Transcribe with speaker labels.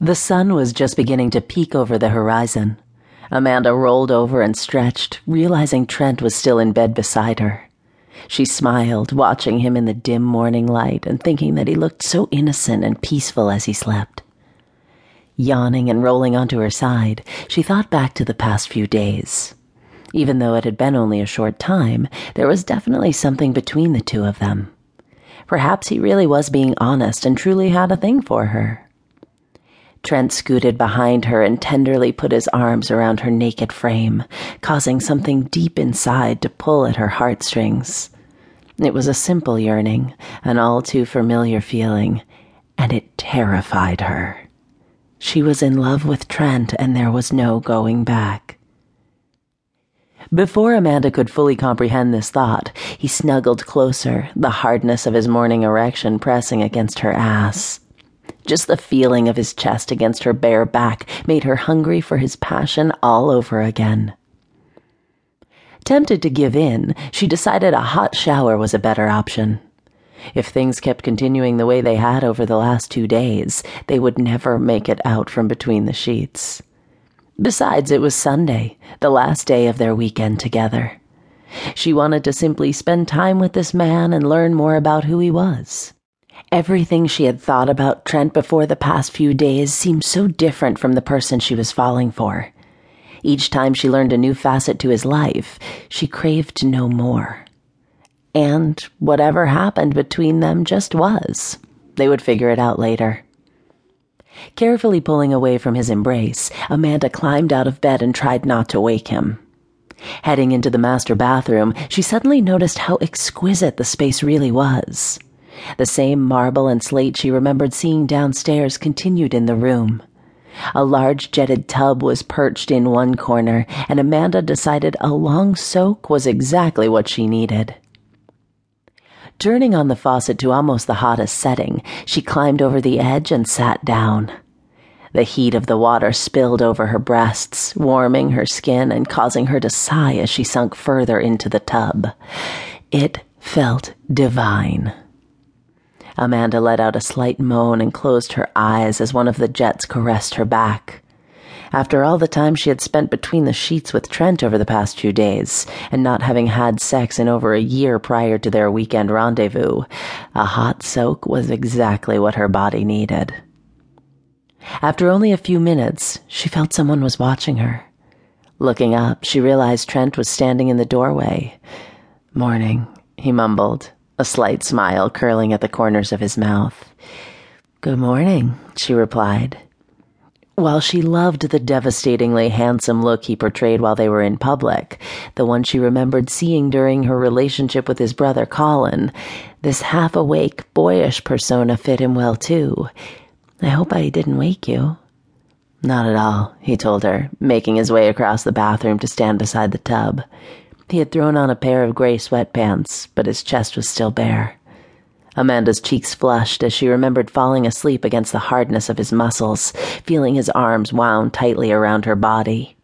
Speaker 1: The sun was just beginning to peek over the horizon. Amanda rolled over and stretched, realizing Trent was still in bed beside her. She smiled, watching him in the dim morning light and thinking that he looked so innocent and peaceful as he slept. Yawning and rolling onto her side, she thought back to the past few days. Even though it had been only a short time, there was definitely something between the two of them. Perhaps he really was being honest and truly had a thing for her. Trent scooted behind her and tenderly put his arms around her naked frame, causing something deep inside to pull at her heartstrings. It was a simple yearning, an all too familiar feeling, and it terrified her. She was in love with Trent, and there was no going back. Before Amanda could fully comprehend this thought, he snuggled closer, the hardness of his morning erection pressing against her ass. Just the feeling of his chest against her bare back made her hungry for his passion all over again. Tempted to give in, she decided a hot shower was a better option. If things kept continuing the way they had over the last two days, they would never make it out from between the sheets. Besides, it was Sunday, the last day of their weekend together. She wanted to simply spend time with this man and learn more about who he was. Everything she had thought about Trent before the past few days seemed so different from the person she was falling for. Each time she learned a new facet to his life, she craved to know more. And whatever happened between them just was. They would figure it out later. Carefully pulling away from his embrace, Amanda climbed out of bed and tried not to wake him. Heading into the master bathroom, she suddenly noticed how exquisite the space really was. The same marble and slate she remembered seeing downstairs continued in the room. A large jetted tub was perched in one corner, and Amanda decided a long soak was exactly what she needed. Turning on the faucet to almost the hottest setting, she climbed over the edge and sat down. The heat of the water spilled over her breasts, warming her skin and causing her to sigh as she sunk further into the tub. It felt divine. Amanda let out a slight moan and closed her eyes as one of the jets caressed her back. After all the time she had spent between the sheets with Trent over the past few days, and not having had sex in over a year prior to their weekend rendezvous, a hot soak was exactly what her body needed. After only a few minutes, she felt someone was watching her. Looking up, she realized Trent was standing in the doorway. Morning, he mumbled a slight smile curling at the corners of his mouth. Good morning, she replied. While she loved the devastatingly handsome look he portrayed while they were in public, the one she remembered seeing during her relationship with his brother Colin, this half awake, boyish persona fit him well too. I hope I didn't wake you. Not at all, he told her, making his way across the bathroom to stand beside the tub. He had thrown on a pair of gray sweatpants, but his chest was still bare. Amanda's cheeks flushed as she remembered falling asleep against the hardness of his muscles, feeling his arms wound tightly around her body.